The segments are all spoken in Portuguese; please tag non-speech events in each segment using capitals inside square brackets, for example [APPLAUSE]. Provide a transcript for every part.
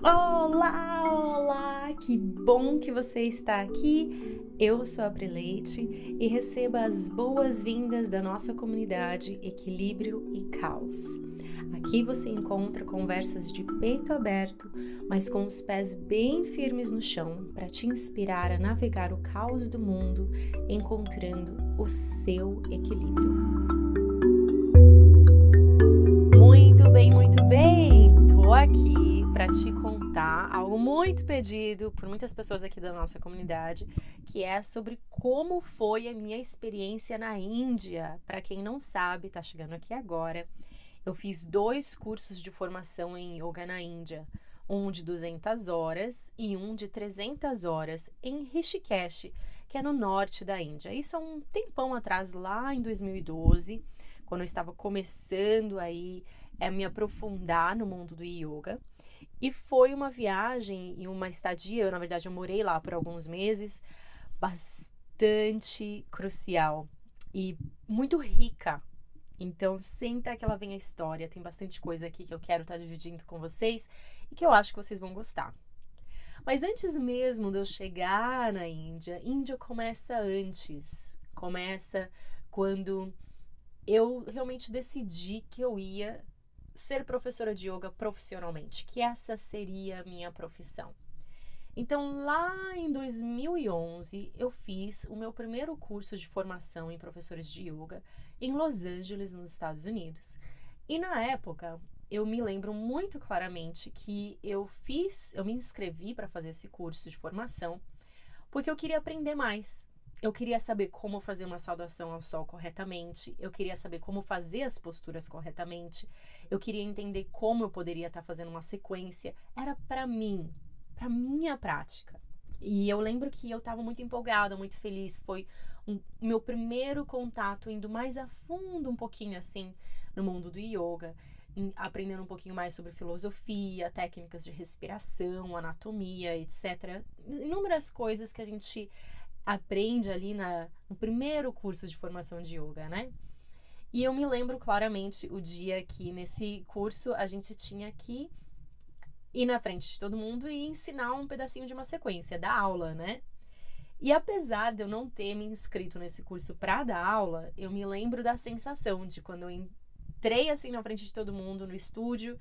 Olá, olá! Que bom que você está aqui. Eu sou a Preleite e receba as boas-vindas da nossa comunidade Equilíbrio e Caos. Aqui você encontra conversas de peito aberto, mas com os pés bem firmes no chão, para te inspirar a navegar o caos do mundo, encontrando o seu equilíbrio. Muito bem, muito bem! Tô aqui para te contar algo muito pedido por muitas pessoas aqui da nossa comunidade, que é sobre como foi a minha experiência na Índia. Para quem não sabe, tá chegando aqui agora. Eu fiz dois cursos de formação em yoga na Índia, um de 200 horas e um de 300 horas em Rishikesh, que é no norte da Índia. Isso há um tempão atrás, lá em 2012, quando eu estava começando aí a me aprofundar no mundo do yoga. E foi uma viagem e uma estadia, eu, na verdade eu morei lá por alguns meses, bastante crucial e muito rica. Então, senta que ela vem a história, tem bastante coisa aqui que eu quero estar tá dividindo com vocês e que eu acho que vocês vão gostar. Mas antes mesmo de eu chegar na Índia, Índia começa antes. Começa quando eu realmente decidi que eu ia ser professora de yoga profissionalmente, que essa seria a minha profissão. Então, lá em 2011, eu fiz o meu primeiro curso de formação em professores de yoga em Los Angeles, nos Estados Unidos. E na época, eu me lembro muito claramente que eu fiz, eu me inscrevi para fazer esse curso de formação porque eu queria aprender mais eu queria saber como fazer uma saudação ao sol corretamente, eu queria saber como fazer as posturas corretamente, eu queria entender como eu poderia estar fazendo uma sequência. Era para mim, para minha prática. E eu lembro que eu estava muito empolgada, muito feliz. Foi um, meu primeiro contato indo mais a fundo, um pouquinho assim, no mundo do yoga, em, aprendendo um pouquinho mais sobre filosofia, técnicas de respiração, anatomia, etc. Inúmeras coisas que a gente aprende ali na, no primeiro curso de formação de yoga, né? E eu me lembro claramente o dia que nesse curso a gente tinha que ir na frente de todo mundo e ensinar um pedacinho de uma sequência da aula, né? E apesar de eu não ter me inscrito nesse curso para dar aula, eu me lembro da sensação de quando eu entrei assim na frente de todo mundo no estúdio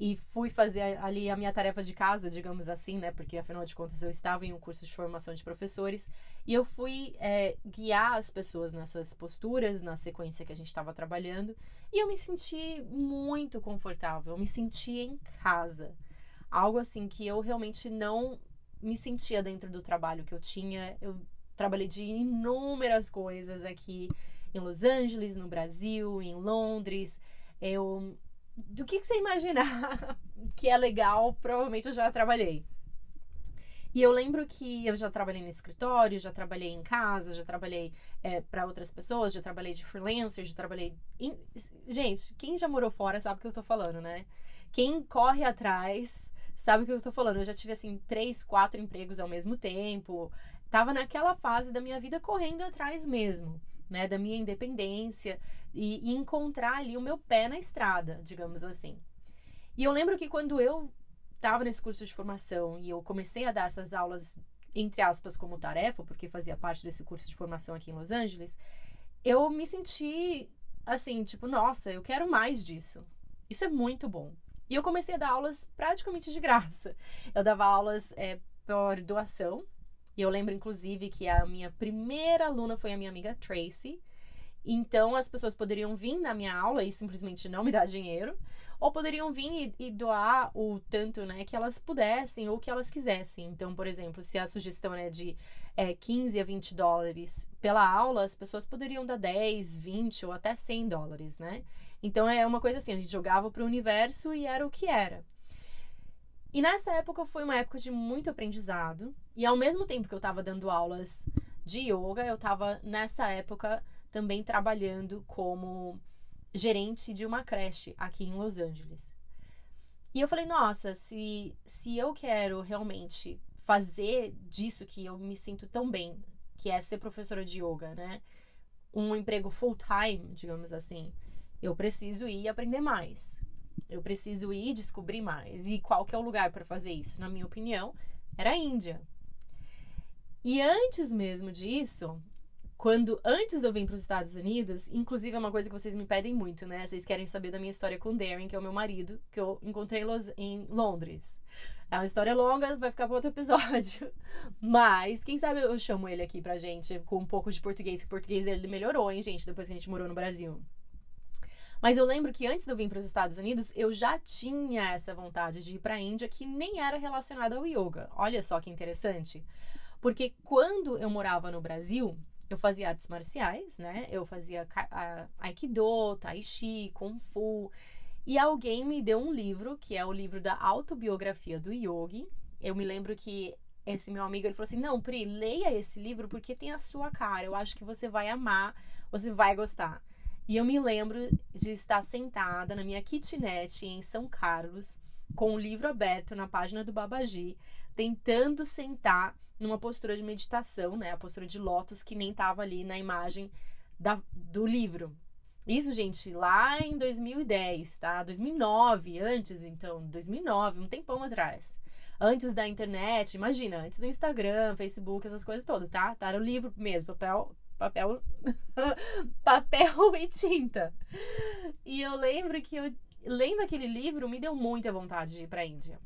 e fui fazer ali a minha tarefa de casa, digamos assim, né? Porque afinal de contas eu estava em um curso de formação de professores e eu fui é, guiar as pessoas nessas posturas, na sequência que a gente estava trabalhando e eu me senti muito confortável, eu me senti em casa. Algo assim que eu realmente não me sentia dentro do trabalho que eu tinha. Eu trabalhei de inúmeras coisas aqui em Los Angeles, no Brasil, em Londres. Eu do que, que você imaginar [LAUGHS] que é legal, provavelmente eu já trabalhei. E eu lembro que eu já trabalhei no escritório, já trabalhei em casa, já trabalhei é, para outras pessoas, já trabalhei de freelancer, já trabalhei. Em... Gente, quem já morou fora sabe o que eu tô falando, né? Quem corre atrás sabe o que eu tô falando. Eu já tive, assim, três, quatro empregos ao mesmo tempo. Tava naquela fase da minha vida correndo atrás mesmo né, da minha independência e, e encontrar ali o meu pé na estrada, digamos assim. E eu lembro que quando eu estava nesse curso de formação e eu comecei a dar essas aulas, entre aspas, como tarefa, porque fazia parte desse curso de formação aqui em Los Angeles, eu me senti assim, tipo, nossa, eu quero mais disso. Isso é muito bom. E eu comecei a dar aulas praticamente de graça. Eu dava aulas é, por doação, e eu lembro, inclusive, que a minha primeira aluna foi a minha amiga Tracy. Então, as pessoas poderiam vir na minha aula e simplesmente não me dar dinheiro, ou poderiam vir e, e, doar o tanto né, que elas pudessem ou que elas quisessem. Então, por exemplo, se a sugestão é de é, 15 a 20 dólares pela aula, as pessoas poderiam dar 10, 20 ou até 100 dólares, né? Então, é uma coisa assim, a gente jogava para o universo e era o que era. E nessa época foi uma época de muito aprendizado. E ao mesmo tempo que eu estava dando aulas de yoga, eu estava nessa época também trabalhando como gerente de uma creche aqui em Los Angeles. E eu falei, nossa, se, se eu quero realmente fazer disso que eu me sinto tão bem, que é ser professora de yoga, né? Um emprego full time, digamos assim, eu preciso ir aprender mais. Eu preciso ir descobrir mais. E qual que é o lugar para fazer isso? Na minha opinião, era a Índia. E antes mesmo disso, quando antes de eu vir para os Estados Unidos, inclusive é uma coisa que vocês me pedem muito, né? Vocês querem saber da minha história com o Darren, que é o meu marido, que eu encontrei em Londres. É uma história longa, vai ficar para outro [LAUGHS] episódio. Mas, quem sabe eu chamo ele aqui pra gente com um pouco de português, que o português dele melhorou, hein, gente, depois que a gente morou no Brasil. Mas eu lembro que antes de eu vir para os Estados Unidos, eu já tinha essa vontade de ir para a Índia que nem era relacionada ao yoga. Olha só que interessante. Porque quando eu morava no Brasil, eu fazia artes marciais, né? Eu fazia aikido, tai chi, kung fu. E alguém me deu um livro, que é o livro da autobiografia do yogi. Eu me lembro que esse meu amigo ele falou assim: "Não, Pri, leia esse livro porque tem a sua cara. Eu acho que você vai amar, você vai gostar". E eu me lembro de estar sentada na minha kitnet em São Carlos, com o livro aberto na página do Babaji, tentando sentar numa postura de meditação, né? A postura de lótus que nem tava ali na imagem da, do livro. Isso, gente, lá em 2010, tá? 2009, antes então, 2009, um tempão atrás. Antes da internet, imagina, antes do Instagram, Facebook, essas coisas todas, tá? Tá, era o livro mesmo, papel, papel, [LAUGHS] papel e tinta. E eu lembro que eu, lendo aquele livro, me deu muita vontade de ir pra Índia.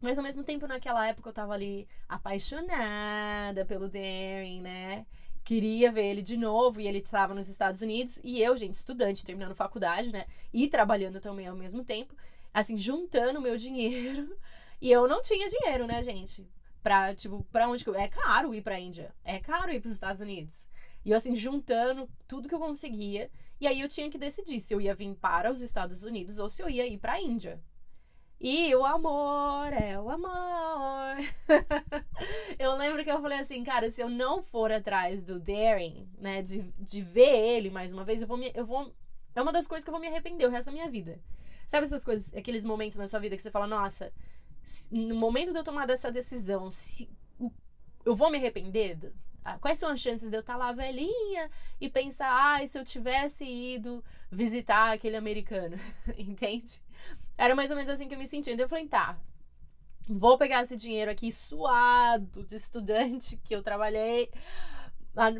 Mas ao mesmo tempo, naquela época, eu tava ali apaixonada pelo Darren, né? Queria ver ele de novo e ele estava nos Estados Unidos. E eu, gente, estudante, terminando faculdade, né? E trabalhando também ao mesmo tempo. Assim, juntando meu dinheiro. E eu não tinha dinheiro, né, gente? Pra, tipo, pra onde que eu... É caro ir pra Índia. É caro ir pros Estados Unidos. E eu, assim, juntando tudo que eu conseguia. E aí eu tinha que decidir se eu ia vir para os Estados Unidos ou se eu ia ir pra Índia. E o amor é o amor. [LAUGHS] eu lembro que eu falei assim, cara, se eu não for atrás do Daring, né, de, de ver ele mais uma vez, eu vou me, eu vou é uma das coisas que eu vou me arrepender o resto da minha vida. Sabe essas coisas, aqueles momentos na sua vida que você fala, nossa, no momento de eu tomar dessa decisão, se, eu vou me arrepender? Ah, quais são as chances de eu estar lá velhinha e pensar, ai, ah, se eu tivesse ido visitar aquele americano, [LAUGHS] entende? Era mais ou menos assim que eu me sentia. Então eu falei, tá, vou pegar esse dinheiro aqui suado de estudante que eu trabalhei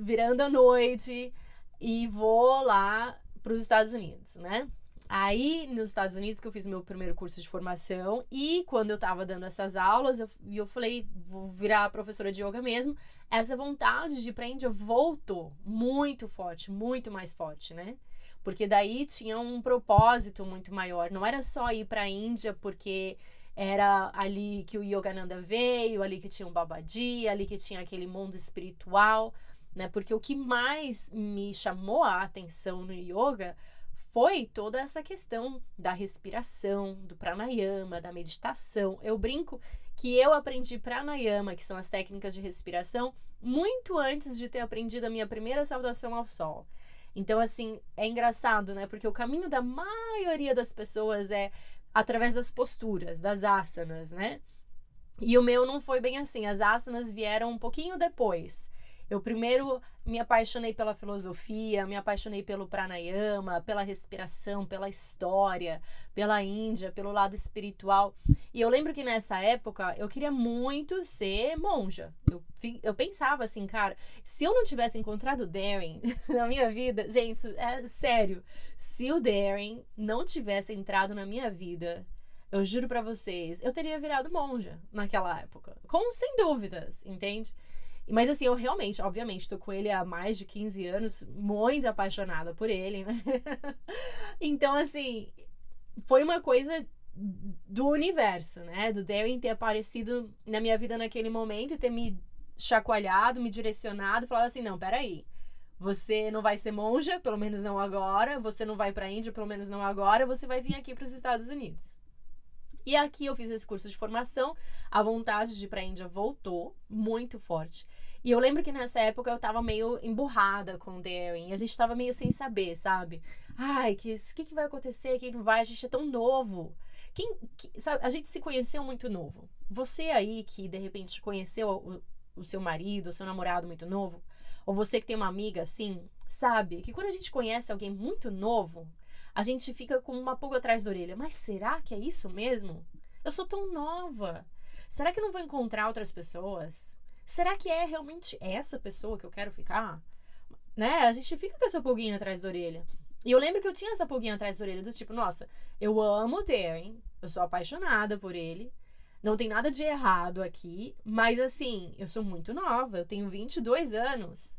virando a noite e vou lá para os Estados Unidos, né? Aí, nos Estados Unidos, que eu fiz o meu primeiro curso de formação, e quando eu tava dando essas aulas, eu, eu falei, vou virar professora de yoga mesmo. Essa vontade de ir pra Índia voltou muito forte, muito mais forte, né? porque daí tinha um propósito muito maior. Não era só ir para a Índia porque era ali que o Yogananda veio, ali que tinha o Babaji, ali que tinha aquele mundo espiritual, né? Porque o que mais me chamou a atenção no yoga foi toda essa questão da respiração, do pranayama, da meditação. Eu brinco que eu aprendi pranayama, que são as técnicas de respiração, muito antes de ter aprendido a minha primeira saudação ao sol. Então, assim, é engraçado, né? Porque o caminho da maioria das pessoas é através das posturas, das asanas, né? E o meu não foi bem assim. As asanas vieram um pouquinho depois. Eu primeiro me apaixonei pela filosofia, me apaixonei pelo pranayama, pela respiração, pela história, pela Índia, pelo lado espiritual. E eu lembro que nessa época eu queria muito ser monja. Eu, eu pensava assim, cara, se eu não tivesse encontrado o Darren [LAUGHS] na minha vida, gente, é sério, se o Darren não tivesse entrado na minha vida, eu juro para vocês, eu teria virado monja naquela época. Com sem dúvidas, entende? Mas assim, eu realmente, obviamente, tô com ele há mais de 15 anos, muito apaixonada por ele, né? [LAUGHS] então, assim, foi uma coisa do universo, né? Do Darren ter aparecido na minha vida naquele momento e ter me chacoalhado, me direcionado, falado assim: não, peraí. Você não vai ser monja, pelo menos não agora. Você não vai para Índia, pelo menos não agora. Você vai vir aqui para os Estados Unidos. E aqui eu fiz esse curso de formação, a vontade de ir para a Índia voltou muito forte. E eu lembro que nessa época eu tava meio emburrada com o Darren. A gente tava meio sem saber, sabe? Ai, que que, que vai acontecer? Quem não vai? A gente é tão novo. Quem, que, sabe, a gente se conheceu muito novo. Você aí que de repente conheceu o, o seu marido, o seu namorado muito novo, ou você que tem uma amiga assim, sabe que quando a gente conhece alguém muito novo, a gente fica com uma pulga atrás da orelha. Mas será que é isso mesmo? Eu sou tão nova. Será que eu não vou encontrar outras pessoas? Será que é realmente essa pessoa que eu quero ficar? Né? A gente fica com essa pulguinha atrás da orelha. E eu lembro que eu tinha essa pulguinha atrás da orelha do tipo, nossa, eu amo o Darren, eu sou apaixonada por ele. Não tem nada de errado aqui, mas assim, eu sou muito nova, eu tenho 22 anos.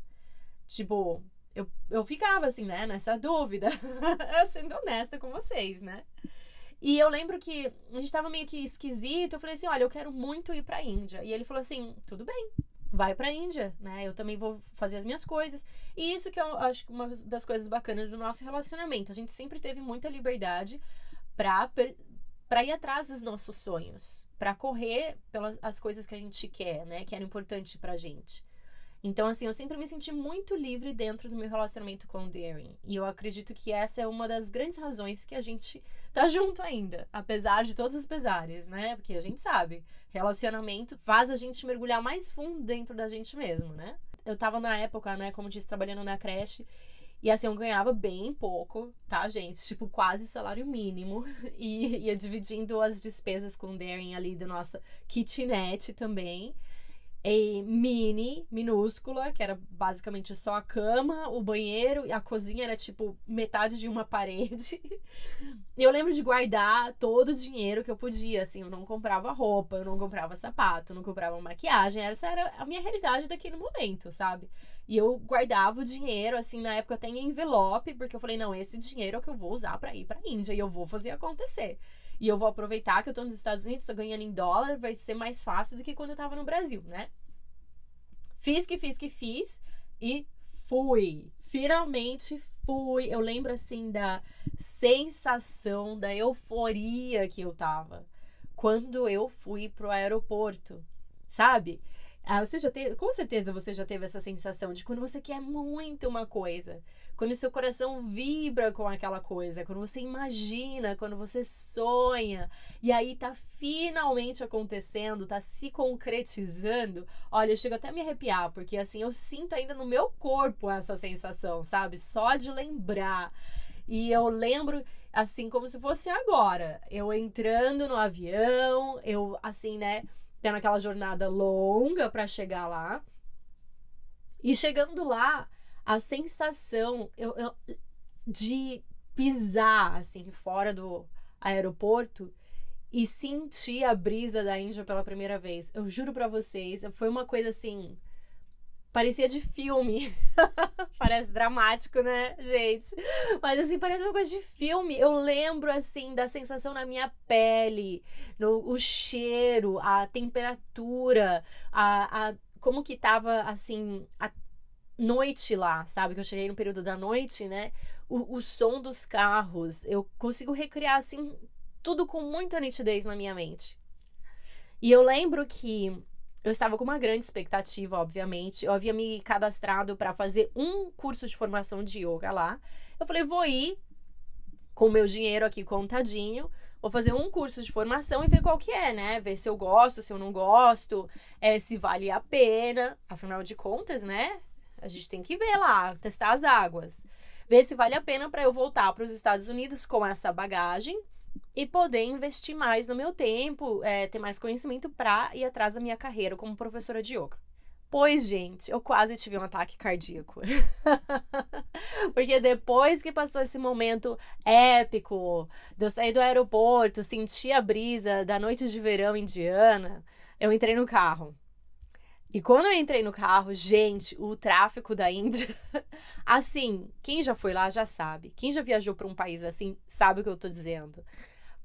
Tipo, eu, eu ficava assim, né, nessa dúvida, [LAUGHS] sendo honesta com vocês, né? E eu lembro que a gente tava meio que esquisito. Eu falei assim: olha, eu quero muito ir pra Índia. E ele falou assim: tudo bem, vai pra Índia, né? Eu também vou fazer as minhas coisas. E isso que eu acho uma das coisas bacanas do nosso relacionamento. A gente sempre teve muita liberdade pra, pra ir atrás dos nossos sonhos, pra correr pelas as coisas que a gente quer, né? Que era importante pra gente. Então, assim, eu sempre me senti muito livre dentro do meu relacionamento com o Darren. E eu acredito que essa é uma das grandes razões que a gente tá junto ainda. Apesar de todos os pesares, né? Porque a gente sabe, relacionamento faz a gente mergulhar mais fundo dentro da gente mesmo, né? Eu tava na época, né, como disse, trabalhando na creche. E assim, eu ganhava bem pouco, tá, gente? Tipo, quase salário mínimo. [LAUGHS] E ia dividindo as despesas com o Darren ali da nossa kitnet também e mini, minúscula, que era basicamente só a cama, o banheiro, e a cozinha era tipo metade de uma [LAUGHS] parede. Eu lembro de guardar todo o dinheiro que eu podia, assim, eu não comprava roupa, eu não comprava sapato, eu não comprava maquiagem, essa era a minha realidade daquele momento, sabe? E eu guardava o dinheiro, assim, na época até em envelope, porque eu falei, não, esse dinheiro é o que eu vou usar para ir pra Índia e eu vou fazer acontecer. E eu vou aproveitar que eu tô nos Estados Unidos, tô ganhando em dólar, vai ser mais fácil do que quando eu tava no Brasil, né? Fiz que fiz que fiz e fui. Finalmente fui. Eu lembro assim da sensação, da euforia que eu tava quando eu fui pro aeroporto, sabe? Ah, você já teve, com certeza você já teve essa sensação de quando você quer muito uma coisa, quando seu coração vibra com aquela coisa, quando você imagina, quando você sonha, e aí tá finalmente acontecendo, tá se concretizando. Olha, eu chego até a me arrepiar, porque assim, eu sinto ainda no meu corpo essa sensação, sabe? Só de lembrar. E eu lembro, assim, como se fosse agora, eu entrando no avião, eu, assim, né? Tendo aquela jornada longa para chegar lá. E chegando lá, a sensação eu, eu, de pisar assim fora do aeroporto e sentir a brisa da Índia pela primeira vez. Eu juro para vocês, foi uma coisa assim parecia de filme. [LAUGHS] parece dramático, né, gente? Mas assim, parece uma coisa de filme. Eu lembro assim da sensação na minha pele, no o cheiro, a temperatura, a, a como que tava assim a noite lá, sabe? Que eu cheguei no período da noite, né? O, o som dos carros, eu consigo recriar assim tudo com muita nitidez na minha mente. E eu lembro que eu estava com uma grande expectativa, obviamente. Eu havia me cadastrado para fazer um curso de formação de yoga lá. Eu falei, vou ir com meu dinheiro aqui contadinho, vou fazer um curso de formação e ver qual que é, né? Ver se eu gosto, se eu não gosto, é, se vale a pena. Afinal de contas, né? A gente tem que ver lá, testar as águas. Ver se vale a pena para eu voltar para os Estados Unidos com essa bagagem e poder investir mais no meu tempo, é, ter mais conhecimento para ir atrás da minha carreira como professora de yoga. Pois, gente, eu quase tive um ataque cardíaco. [LAUGHS] Porque depois que passou esse momento épico de eu sair do aeroporto, sentir a brisa da noite de verão indiana, eu entrei no carro. E quando eu entrei no carro, gente, o tráfico da Índia, [LAUGHS] assim, quem já foi lá já sabe. Quem já viajou para um país assim sabe o que eu tô dizendo.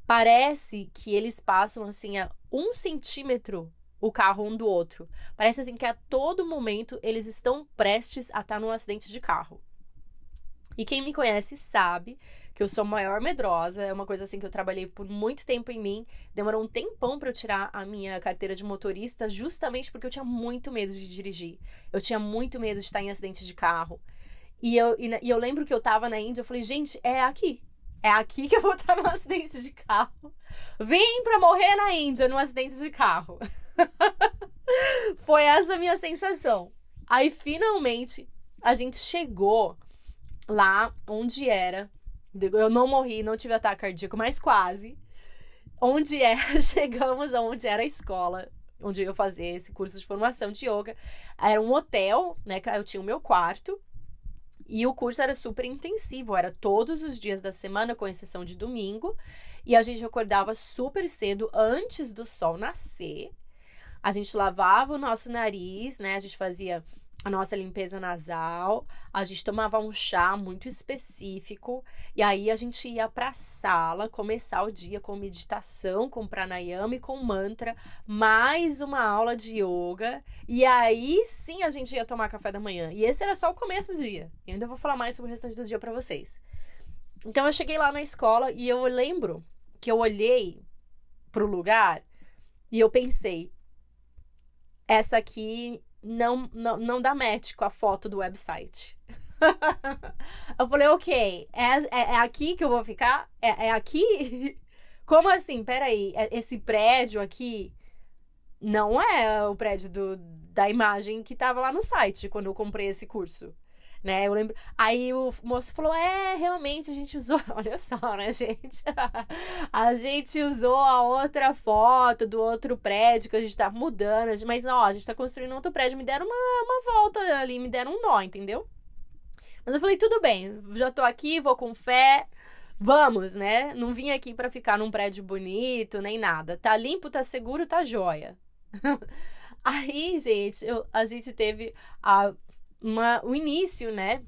Parece que eles passam assim a um centímetro o carro um do outro. Parece assim que a todo momento eles estão prestes a estar num acidente de carro. E quem me conhece sabe que eu sou maior medrosa, é uma coisa assim que eu trabalhei por muito tempo em mim. Demorou um tempão para eu tirar a minha carteira de motorista, justamente porque eu tinha muito medo de dirigir. Eu tinha muito medo de estar em acidente de carro. E eu, e, e eu lembro que eu tava na Índia, eu falei, gente, é aqui. É aqui que eu vou estar [LAUGHS] no acidente de carro. Vim pra morrer na Índia no acidente de carro. [LAUGHS] Foi essa a minha sensação. Aí finalmente a gente chegou lá onde era Eu não morri, não tive ataque cardíaco, mas quase. Onde é, [LAUGHS] chegamos aonde era a escola, onde eu fazia esse curso de formação de yoga. Era um hotel, né? Eu tinha o meu quarto. E o curso era super intensivo, era todos os dias da semana, com exceção de domingo. E a gente acordava super cedo antes do sol nascer. A gente lavava o nosso nariz, né? A gente fazia a nossa limpeza nasal, a gente tomava um chá muito específico e aí a gente ia para a sala começar o dia com meditação, com pranayama e com mantra, mais uma aula de yoga e aí sim a gente ia tomar café da manhã. E esse era só o começo do dia. E ainda vou falar mais sobre o restante do dia para vocês. Então eu cheguei lá na escola e eu lembro que eu olhei pro lugar e eu pensei essa aqui não, não, não dá match com a foto do website. [LAUGHS] eu falei, ok, é, é, é, aqui que eu vou ficar? É, é aqui? [LAUGHS] Como assim? Peraí, é, esse prédio aqui não é o prédio do, da imagem que tava lá no site quando eu comprei esse curso né? Eu lembro. Aí o moço falou: é, realmente a gente usou. [LAUGHS] Olha só, né, gente? [LAUGHS] a gente usou a outra foto do outro prédio que a gente tá mudando. Mas, ó, a gente tá construindo outro prédio. Me deram uma, uma volta ali, me deram um nó, entendeu? Mas eu falei: tudo bem, já tô aqui, vou com fé. Vamos, né? Não vim aqui para ficar num prédio bonito, nem nada. Tá limpo, tá seguro, tá jóia. [LAUGHS] Aí, gente, eu, a gente teve a uma, o início, né?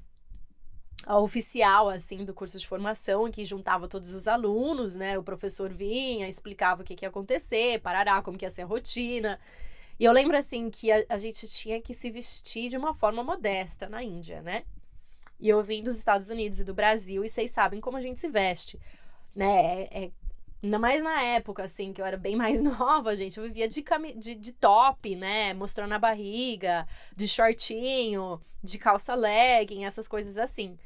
A oficial, assim, do curso de formação, que juntava todos os alunos, né? O professor vinha, explicava o que, que ia acontecer, parará, como que ia ser a rotina. E eu lembro, assim, que a, a gente tinha que se vestir de uma forma modesta na Índia, né? E eu vim dos Estados Unidos e do Brasil, e vocês sabem como a gente se veste, né? É, é Ainda mais na época, assim, que eu era bem mais [LAUGHS] nova, gente. Eu vivia de, cami de, de top, né? Mostrando a barriga, de shortinho, de calça legging, essas coisas assim.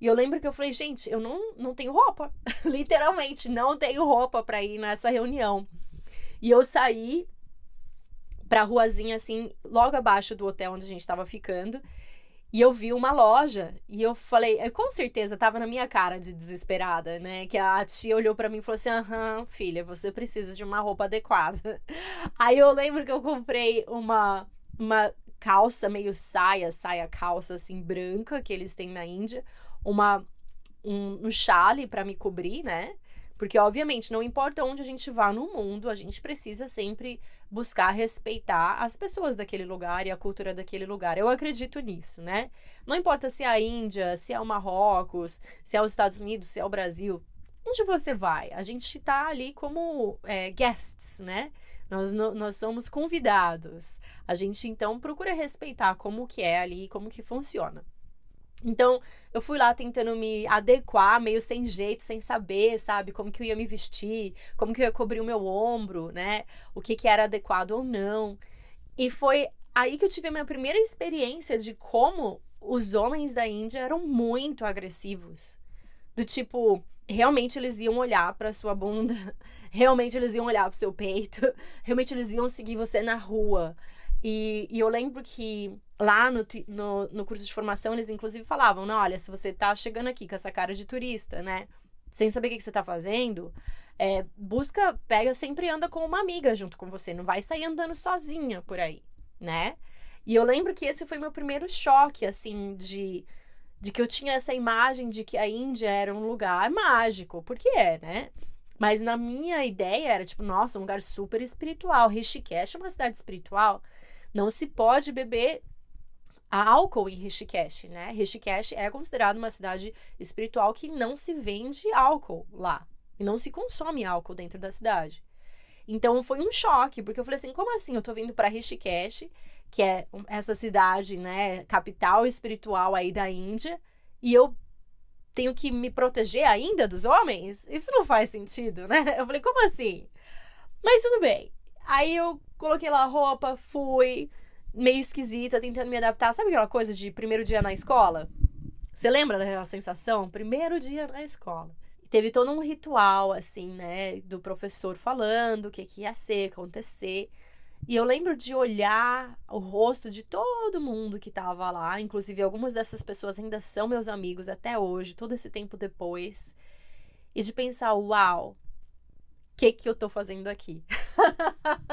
E eu lembro que eu falei, gente, eu não, não tenho roupa. [LAUGHS] Literalmente, não tenho roupa para ir nessa reunião. E eu saí pra ruazinha, assim, logo abaixo do hotel onde a gente tava ficando. E eu vi uma loja e eu falei, eu, com certeza tava na minha cara de desesperada, né? Que a tia olhou para mim e falou assim: aham, filha, você precisa de uma roupa adequada. [LAUGHS] Aí eu lembro que eu comprei uma, uma calça meio saia, saia calça assim branca que eles têm na Índia, uma um, um chale para me cobrir, né? Porque, obviamente, não importa onde a gente vá no mundo, a gente precisa sempre buscar respeitar as pessoas daquele lugar e a cultura daquele lugar. Eu acredito nisso, né? Não importa se é a Índia, se é o Marrocos, se é os Estados Unidos, se é o Brasil. Onde você vai? A gente está ali como é, guests, né? Nós, nós somos convidados. A gente, então, procura respeitar como que é ali, como que funciona. Então, eu fui lá tentando me adequar, meio sem jeito, sem saber, sabe, como que eu ia me vestir, como que eu ia cobrir o meu ombro, né? O que que era adequado ou não. E foi aí que eu tive a minha primeira experiência de como os homens da Índia eram muito agressivos. Do tipo, realmente eles iam olhar para sua bunda, [LAUGHS] realmente eles iam olhar para seu peito, [LAUGHS] realmente eles iam seguir você na rua. E, e eu lembro que lá no, no, no, curso de formação eles inclusive falavam, não, olha, se você tá chegando aqui com essa cara de turista, né, sem saber o que, que você tá fazendo, é, busca, pega, sempre anda com uma amiga junto com você, não vai sair andando sozinha por aí, né? E eu lembro que esse foi meu primeiro choque, assim, de, de que eu tinha essa imagem de que a Índia era um lugar mágico, porque é, né? Mas na minha ideia era tipo, nossa, um lugar super espiritual. Rishikesh é uma cidade espiritual. Não se pode beber álcool em Rishikesh, né? Rishikesh é considerado uma cidade espiritual que não se vende álcool lá. E não se consome álcool dentro da cidade. Então foi um choque, porque eu falei assim: como assim? Eu tô vindo para Rishikesh, que é essa cidade, né, capital espiritual aí da Índia, e eu tenho que me proteger ainda dos homens? Isso não faz sentido, né? [LAUGHS] Eu falei: como assim? Mas tudo bem. Aí eu coloquei lá a roupa, fui meio esquisita, tentando me adaptar. Sabe aquela coisa de primeiro dia na escola? Você lembra daquela sensação? Primeiro dia na escola. Teve todo um ritual, assim, né? Do professor falando o que, que ia ser, acontecer. E eu lembro de olhar o rosto de todo mundo que estava lá, inclusive algumas dessas pessoas ainda são meus amigos até hoje, todo esse tempo depois, e de pensar, uau, o que que eu tô fazendo aqui? [LAUGHS]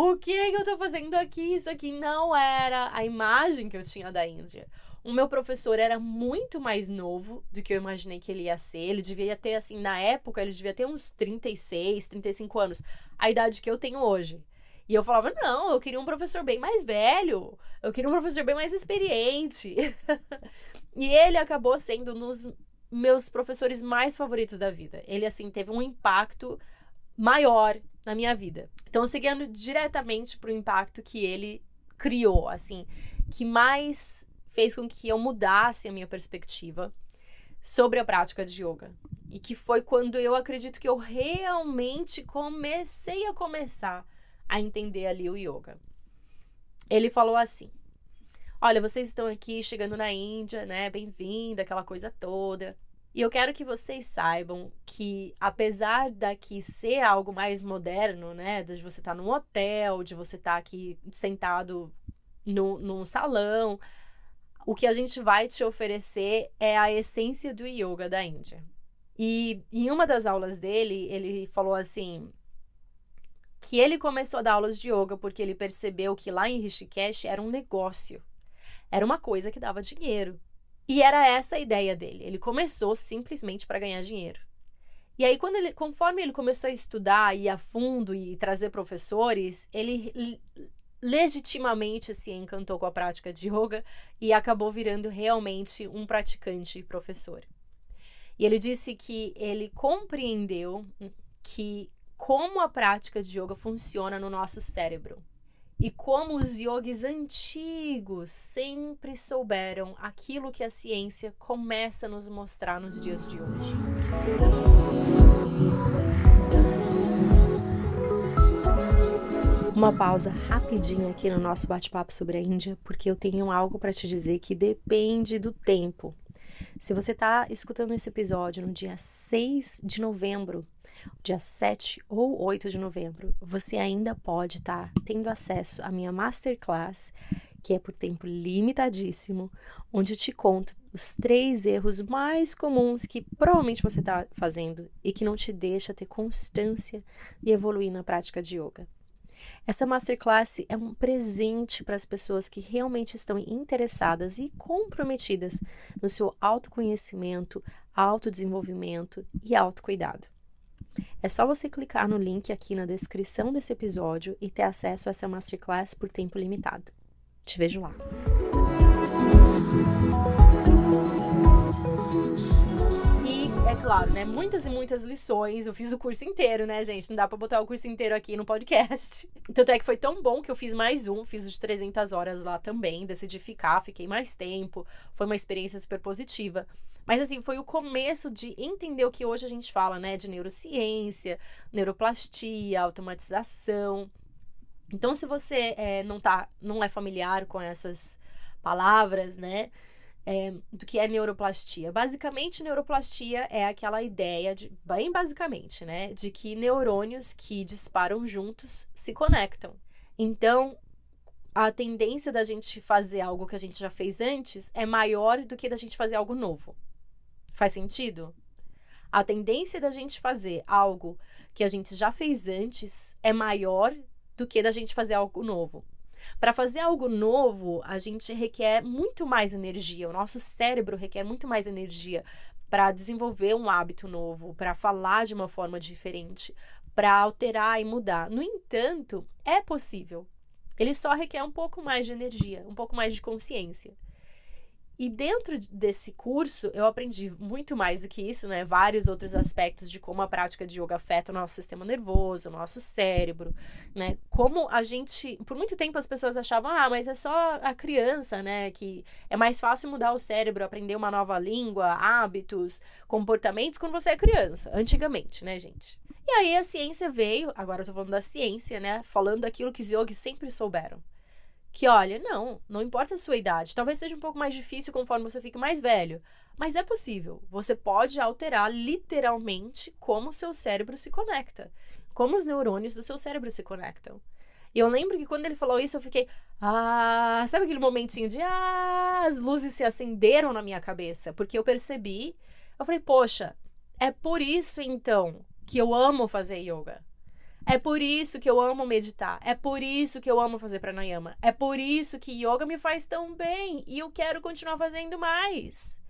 o que que eu tô fazendo aqui? Isso aqui não era a imagem que eu tinha da Índia. O meu professor era muito mais novo do que eu imaginei que ele ia ser. Ele devia ter, assim, na época, ele devia ter uns 36, 35 anos. A idade que eu tenho hoje. E eu falava, não, eu queria um professor bem mais velho. Eu queria um professor bem mais experiente. [LAUGHS] e ele acabou sendo um dos meus professores mais favoritos da vida. Ele, assim, teve um impacto maior na minha vida. Então, seguindo diretamente pro impacto que ele criou, assim, que mais fez com que eu mudasse a minha perspectiva sobre a prática de yoga. E que foi quando eu acredito que eu realmente comecei a começar a entender ali o yoga. Ele falou assim: Olha, vocês estão aqui chegando na Índia, né? Bem-vinda, aquela coisa toda. E eu quero que vocês saibam que, apesar daqui ser algo mais moderno, né? De você estar tá num hotel, de você estar tá aqui sentado no, num salão, o que a gente vai te oferecer é a essência do yoga da Índia. E em uma das aulas dele, ele falou assim: que ele começou a dar aulas de yoga porque ele percebeu que lá em Rishikesh era um negócio, era uma coisa que dava dinheiro. E era essa a ideia dele. Ele começou simplesmente para ganhar dinheiro. E aí, quando ele, conforme ele começou a estudar e a fundo e trazer professores, ele legitimamente se encantou com a prática de yoga e acabou virando realmente um praticante e professor. E ele disse que ele compreendeu que como a prática de yoga funciona no nosso cérebro e como os yogis antigos sempre souberam aquilo que a ciência começa a nos mostrar nos dias de hoje. Uma pausa rapidinha aqui no nosso bate-papo sobre a Índia, porque eu tenho algo para te dizer que depende do tempo. Se você está escutando esse episódio no dia 6 de novembro, dia 7 ou 8 de novembro, você ainda pode estar tá tendo acesso à minha masterclass, que é por tempo limitadíssimo, onde eu te conto os três erros mais comuns que provavelmente você está fazendo e que não te deixa ter constância e evoluir na prática de yoga. Essa masterclass é um presente para as pessoas que realmente estão interessadas e comprometidas no seu autoconhecimento, autodesenvolvimento e autocuidado. É só você clicar no link aqui na descrição desse episódio e ter acesso a essa masterclass por tempo limitado. Te vejo lá. Claro, né? Muitas e muitas lições. Eu fiz o curso inteiro, né, gente? Não dá pra botar o curso inteiro aqui no podcast. [LAUGHS] Tanto é que foi tão bom que eu fiz mais um, fiz os 300 horas lá também. Decidi ficar, fiquei mais tempo. Foi uma experiência super positiva. Mas assim, foi o começo de entender o que hoje a gente fala, né? De neurociência, neuroplastia, automatização. Então, se você é, não, tá, não é familiar com essas palavras, né? É, do que é neuroplastia. Basicamente, neuroplastia é aquela ideia, de, bem basicamente, né, de que neurônios que disparam juntos se conectam. Então, a tendência da gente fazer algo que a gente já fez antes é maior do que da gente fazer algo novo. Faz sentido? A tendência da gente fazer algo que a gente já fez antes é maior do que da gente fazer algo novo. Para fazer algo novo, a gente requer muito mais energia, o nosso cérebro requer muito mais energia para desenvolver um hábito novo, para falar de uma forma diferente, para alterar e mudar. No entanto, é possível. Ele só requer um pouco mais de energia, um pouco mais de consciência. E dentro desse curso, eu aprendi muito mais do que isso, né? Vários outros aspectos de como a prática de yoga afeta o nosso sistema nervoso, o nosso cérebro, né? Como a gente. Por muito tempo as pessoas achavam, ah, mas é só a criança, né? Que é mais fácil mudar o cérebro, aprender uma nova língua, hábitos, comportamentos quando você é criança. Antigamente, né, gente? E aí a ciência veio, agora eu tô falando da ciência, né? Falando daquilo que os yogis sempre souberam que olha, não, não importa a sua idade. Talvez seja um pouco mais difícil conforme você fica mais velho, mas é possível. Você pode alterar literalmente como o seu cérebro se conecta, como os neurônios do seu cérebro se conectam. E eu lembro que quando ele falou isso, eu fiquei, ah, sabe aquele momentinho de, ah, as luzes se acenderam na minha cabeça, porque eu percebi, eu falei, poxa, é por isso então que eu amo fazer yoga. É por isso que eu amo meditar. É por isso que eu amo fazer pranayama. É por isso que yoga me faz tão bem e eu quero continuar fazendo mais.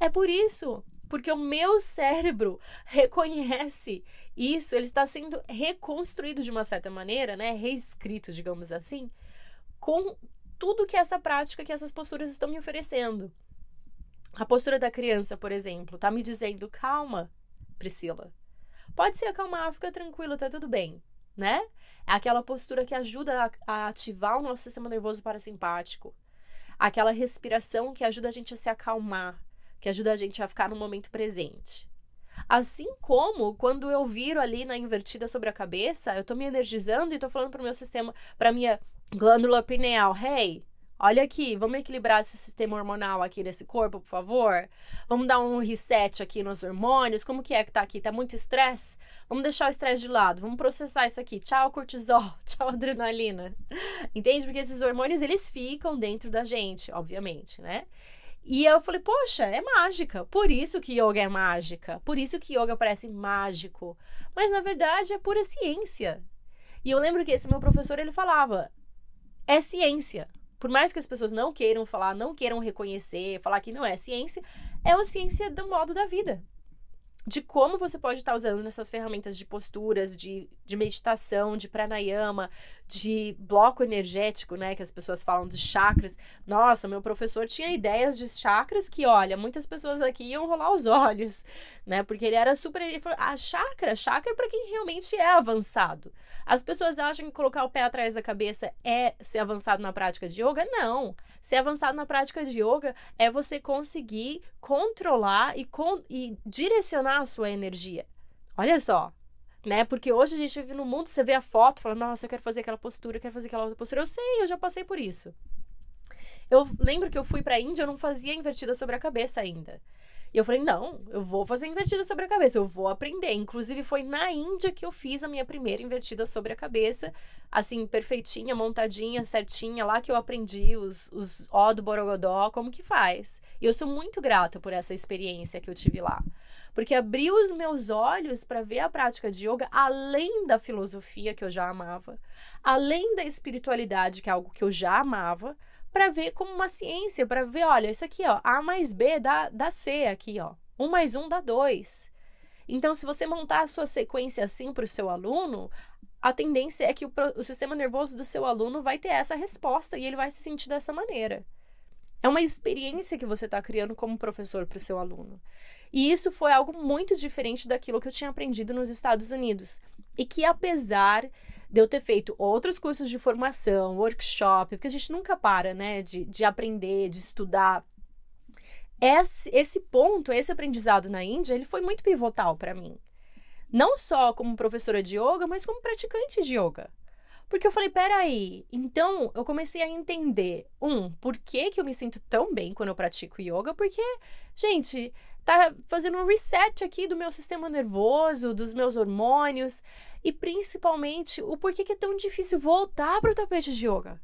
É por isso, porque o meu cérebro [LAUGHS] reconhece isso, ele está sendo reconstruído de uma certa maneira, né? Reescrito, digamos assim, com tudo que essa prática, que essas posturas estão me oferecendo. A postura da criança, por exemplo, está me dizendo: calma, Priscila. Pode se acalmar, fica tranquilo, tá tudo bem, né? É aquela postura que ajuda a, ativar o nosso sistema nervoso parasimpático. Aquela respiração que ajuda a gente a se acalmar, que ajuda a gente a ficar no momento presente. Assim como quando eu viro ali na invertida sobre a cabeça, eu tô me energizando e tô falando pro meu sistema, pra minha glândula pineal, hey, olha aqui, vamos equilibrar esse sistema hormonal aqui desse corpo, por favor? Vamos dar um reset aqui nos hormônios, como que é que tá aqui? Tá muito estresse? Vamos deixar o estresse de lado, vamos processar isso aqui. Tchau cortisol, [LAUGHS] tchau adrenalina. Entende? Porque esses hormônios, eles ficam dentro da gente, obviamente, né? E eu falei, poxa, é mágica. Por isso que yoga é mágica. Por isso que yoga parece mágico. Mas na verdade é pura ciência. E eu lembro que esse meu professor ele falava: é ciência. Por mais que as pessoas não queiram falar, não queiram reconhecer, falar que não é ciência, é uma ciência do modo da vida de como você pode estar usando nessas ferramentas de posturas, de, de meditação, de pranayama, de bloco energético, né? Que as pessoas falam de chakras. Nossa, meu professor tinha ideias de chakras que, olha, muitas pessoas aqui iam rolar os olhos, né? Porque ele era super. Ele falou, ah, chakra, chakra é para quem realmente é avançado. As pessoas acham que colocar o pé atrás da cabeça é ser avançado na prática de yoga? Não. Ser avançado na prática de yoga é você conseguir controlar e, con e direcionar a sua energia. Olha só, né? Porque hoje a gente vive no mundo, você vê a foto, fala, nossa, eu quero fazer aquela postura, eu quero fazer aquela outra postura. Eu sei, eu já passei por isso. Eu lembro que eu fui pra Índia, eu não fazia invertida sobre a cabeça ainda. E eu falei, não, eu vou fazer invertida sobre a cabeça, eu vou aprender. Inclusive, foi na Índia que eu fiz a minha primeira invertida sobre a cabeça, assim, perfeitinha, montadinha, certinha, lá que eu aprendi os, os ó do Borogodó, como que faz. E eu sou muito grata por essa experiência que eu tive lá. Porque abriu os meus olhos para ver a prática de yoga além da filosofia que eu já amava, além da espiritualidade, que é algo que eu já amava, para ver como uma ciência, para ver, olha, isso aqui, ó, A mais B dá, dá C aqui, ó. 1 mais 1 dá 2. Então, se você montar a sua sequência assim para o seu aluno, a tendência é que o, o, sistema nervoso do seu aluno vai ter essa resposta e ele vai se sentir dessa maneira. É uma experiência que você está criando como professor para o seu aluno. E isso foi algo muito diferente daquilo que eu tinha aprendido nos Estados Unidos. E que, apesar de eu ter feito outros cursos de formação, workshop, porque a gente nunca para, né, de, de aprender, de estudar. Esse, esse ponto, esse aprendizado na Índia, ele foi muito pivotal para mim. Não só como professora de yoga, mas como praticante de yoga. Porque eu falei, peraí, então eu comecei a entender, um, por que, que eu me sinto tão bem quando eu pratico yoga, porque, gente, tá fazendo um reset aqui do meu sistema nervoso, dos meus hormônios e principalmente o porquê que é tão difícil voltar para o tapete de yoga.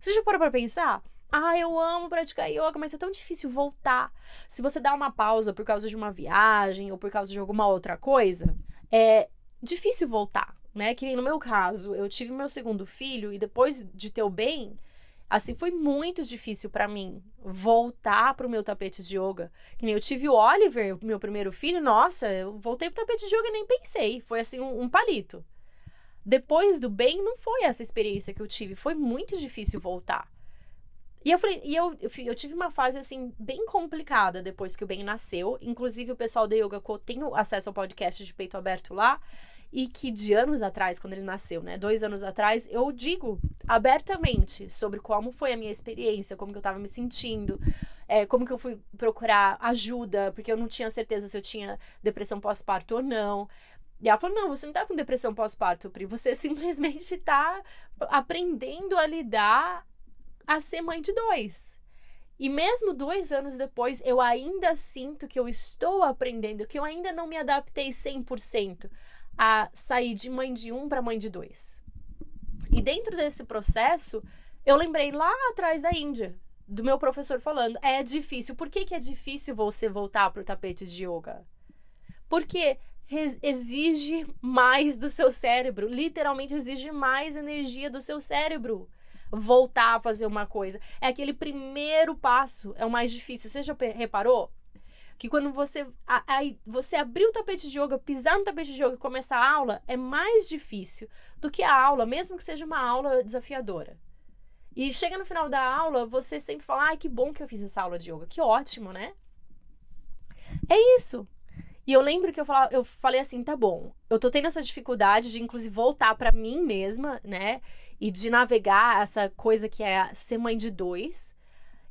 Você já parou para pensar? Ah, eu amo praticar yoga, mas é tão difícil voltar. Se você dá uma pausa por causa de uma viagem ou por causa de alguma outra coisa, é difícil voltar, né? Que no meu caso, eu tive meu segundo filho e depois de ter o bem, Assim, foi muito difícil para mim voltar pro meu tapete de yoga. Que nem eu tive o Oliver, meu primeiro filho, nossa, eu voltei pro tapete de yoga e nem pensei. Foi assim, um, um palito. Depois do bem, não foi essa experiência que eu tive. Foi muito difícil voltar. E eu falei, e eu, eu tive uma fase assim bem complicada depois que o Ben nasceu. Inclusive, o pessoal da Yoga Co tem acesso ao podcast de peito aberto lá e que de anos atrás, quando ele nasceu, né, dois anos atrás, eu digo abertamente sobre como foi a minha experiência, como que eu tava me sentindo, é, como que eu fui procurar ajuda, porque eu não tinha certeza se eu tinha depressão pós-parto ou não. E ela falou: não, você não tá com depressão pós-parto, Pri, você [LAUGHS] simplesmente tá aprendendo a lidar a ser mãe de dois. E mesmo dois anos depois, eu ainda sinto que eu estou aprendendo, que eu ainda não me adaptei 100% a sair de mãe de um para mãe de dois. E dentro desse processo, eu lembrei lá atrás da Índia, do meu professor falando: é difícil. Por que, que é difícil você voltar para o tapete de yoga? Porque exige mais do seu cérebro, literalmente exige mais energia do seu cérebro. Voltar a fazer uma coisa. É aquele primeiro passo, é o mais difícil. Você já reparou? Que quando você, aí, você abrir o tapete de yoga, pisar no tapete de yoga e começar a aula, é mais difícil do que a aula, mesmo que seja uma aula desafiadora. E chega no final da aula, você sempre fala: ai, que bom que eu fiz essa aula de yoga, que ótimo, né? É isso. E eu lembro que eu, falava, eu falei assim: tá bom, eu tô tendo essa dificuldade de, inclusive, voltar para mim mesma, né? E de navegar essa coisa que é ser mãe de dois.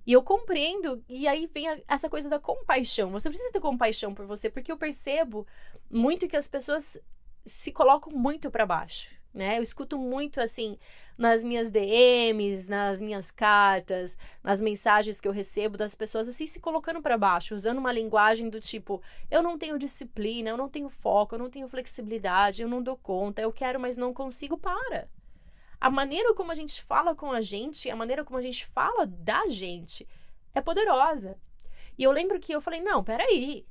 E eu compreendo, e aí vem a, essa coisa da compaixão. Você precisa ter compaixão por você, porque eu percebo muito que as pessoas se colocam muito para baixo, né? Eu escuto muito assim nas minhas DMs, nas minhas cartas, nas mensagens que eu recebo das pessoas assim se colocando para baixo, usando uma linguagem do tipo: eu não tenho disciplina, eu não tenho foco, eu não tenho flexibilidade, eu não dou conta, eu quero, mas não consigo, para. A maneira como a gente fala com a gente, a maneira como a gente fala da gente é poderosa. E eu lembro que eu falei: não, peraí.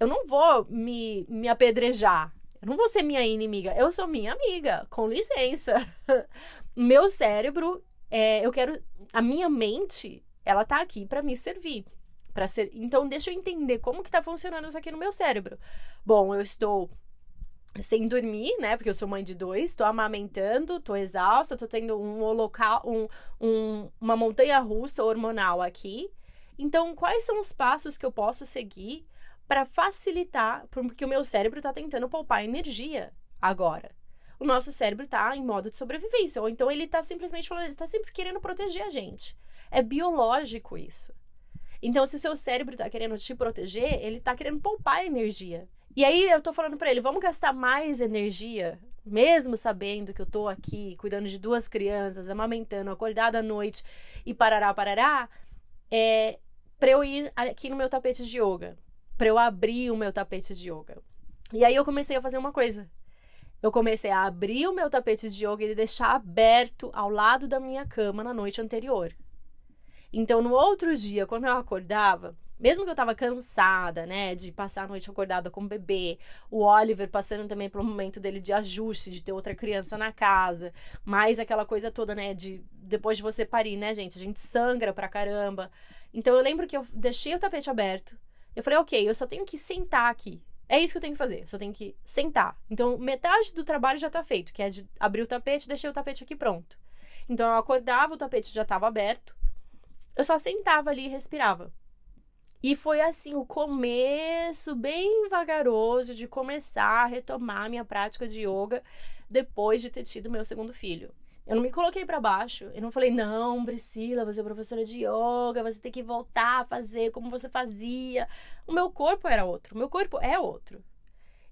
Eu não vou me, me apedrejar. Eu não vou ser minha inimiga, eu sou minha amiga, com licença. [LAUGHS] Meu cérebro, é, eu quero. A minha mente, ela tá aqui para me servir. ser, então, deixa eu entender como que tá funcionando isso aqui no meu cérebro. Bom, eu estou sem dormir, né? Porque eu sou mãe de dois, tô amamentando, tô exausta, tô tendo um local, um, um, uma montanha russa hormonal aqui. Então, quais são os passos que eu posso seguir para facilitar, porque o meu cérebro está tentando poupar energia agora. O nosso cérebro está em modo de sobrevivência, ou então ele está simplesmente falando, está sempre querendo proteger a gente. É biológico isso. Então, se o seu cérebro está querendo te proteger, ele está querendo poupar energia. E aí eu tô falando para ele, vamos gastar mais energia, mesmo sabendo que eu tô aqui cuidando de duas crianças, amamentando, acordada à noite e parará, parará, é, para eu ir aqui no meu tapete de yoga para eu abrir o meu tapete de yoga. E aí eu comecei a fazer uma coisa. Eu comecei a abrir o meu tapete de yoga e deixar aberto ao lado da minha cama na noite anterior. Então, no outro dia, quando eu acordava, mesmo que eu tava cansada, né, de passar a noite acordada com o bebê, o Oliver passando também pelo momento dele de ajuste, de ter outra criança na casa, mais aquela coisa toda, né, de depois de você parir, né, gente, a gente sangra pra caramba. Então eu lembro que eu deixei o tapete aberto, eu falei, ok, eu só tenho que sentar aqui. É isso que eu tenho que fazer. Eu só tenho que sentar. Então, metade do trabalho já tá feito, que é de abrir o tapete deixar o tapete aqui pronto. Então, eu acordava, o tapete já estava aberto. Eu só sentava ali e respirava. E foi assim o começo bem vagaroso de começar a retomar minha prática de yoga depois de ter tido meu segundo filho. Eu não me coloquei para baixo. Eu não falei, não, Priscila, você é professora de yoga, você tem que voltar a fazer como você fazia. O meu corpo era outro. O meu corpo é outro.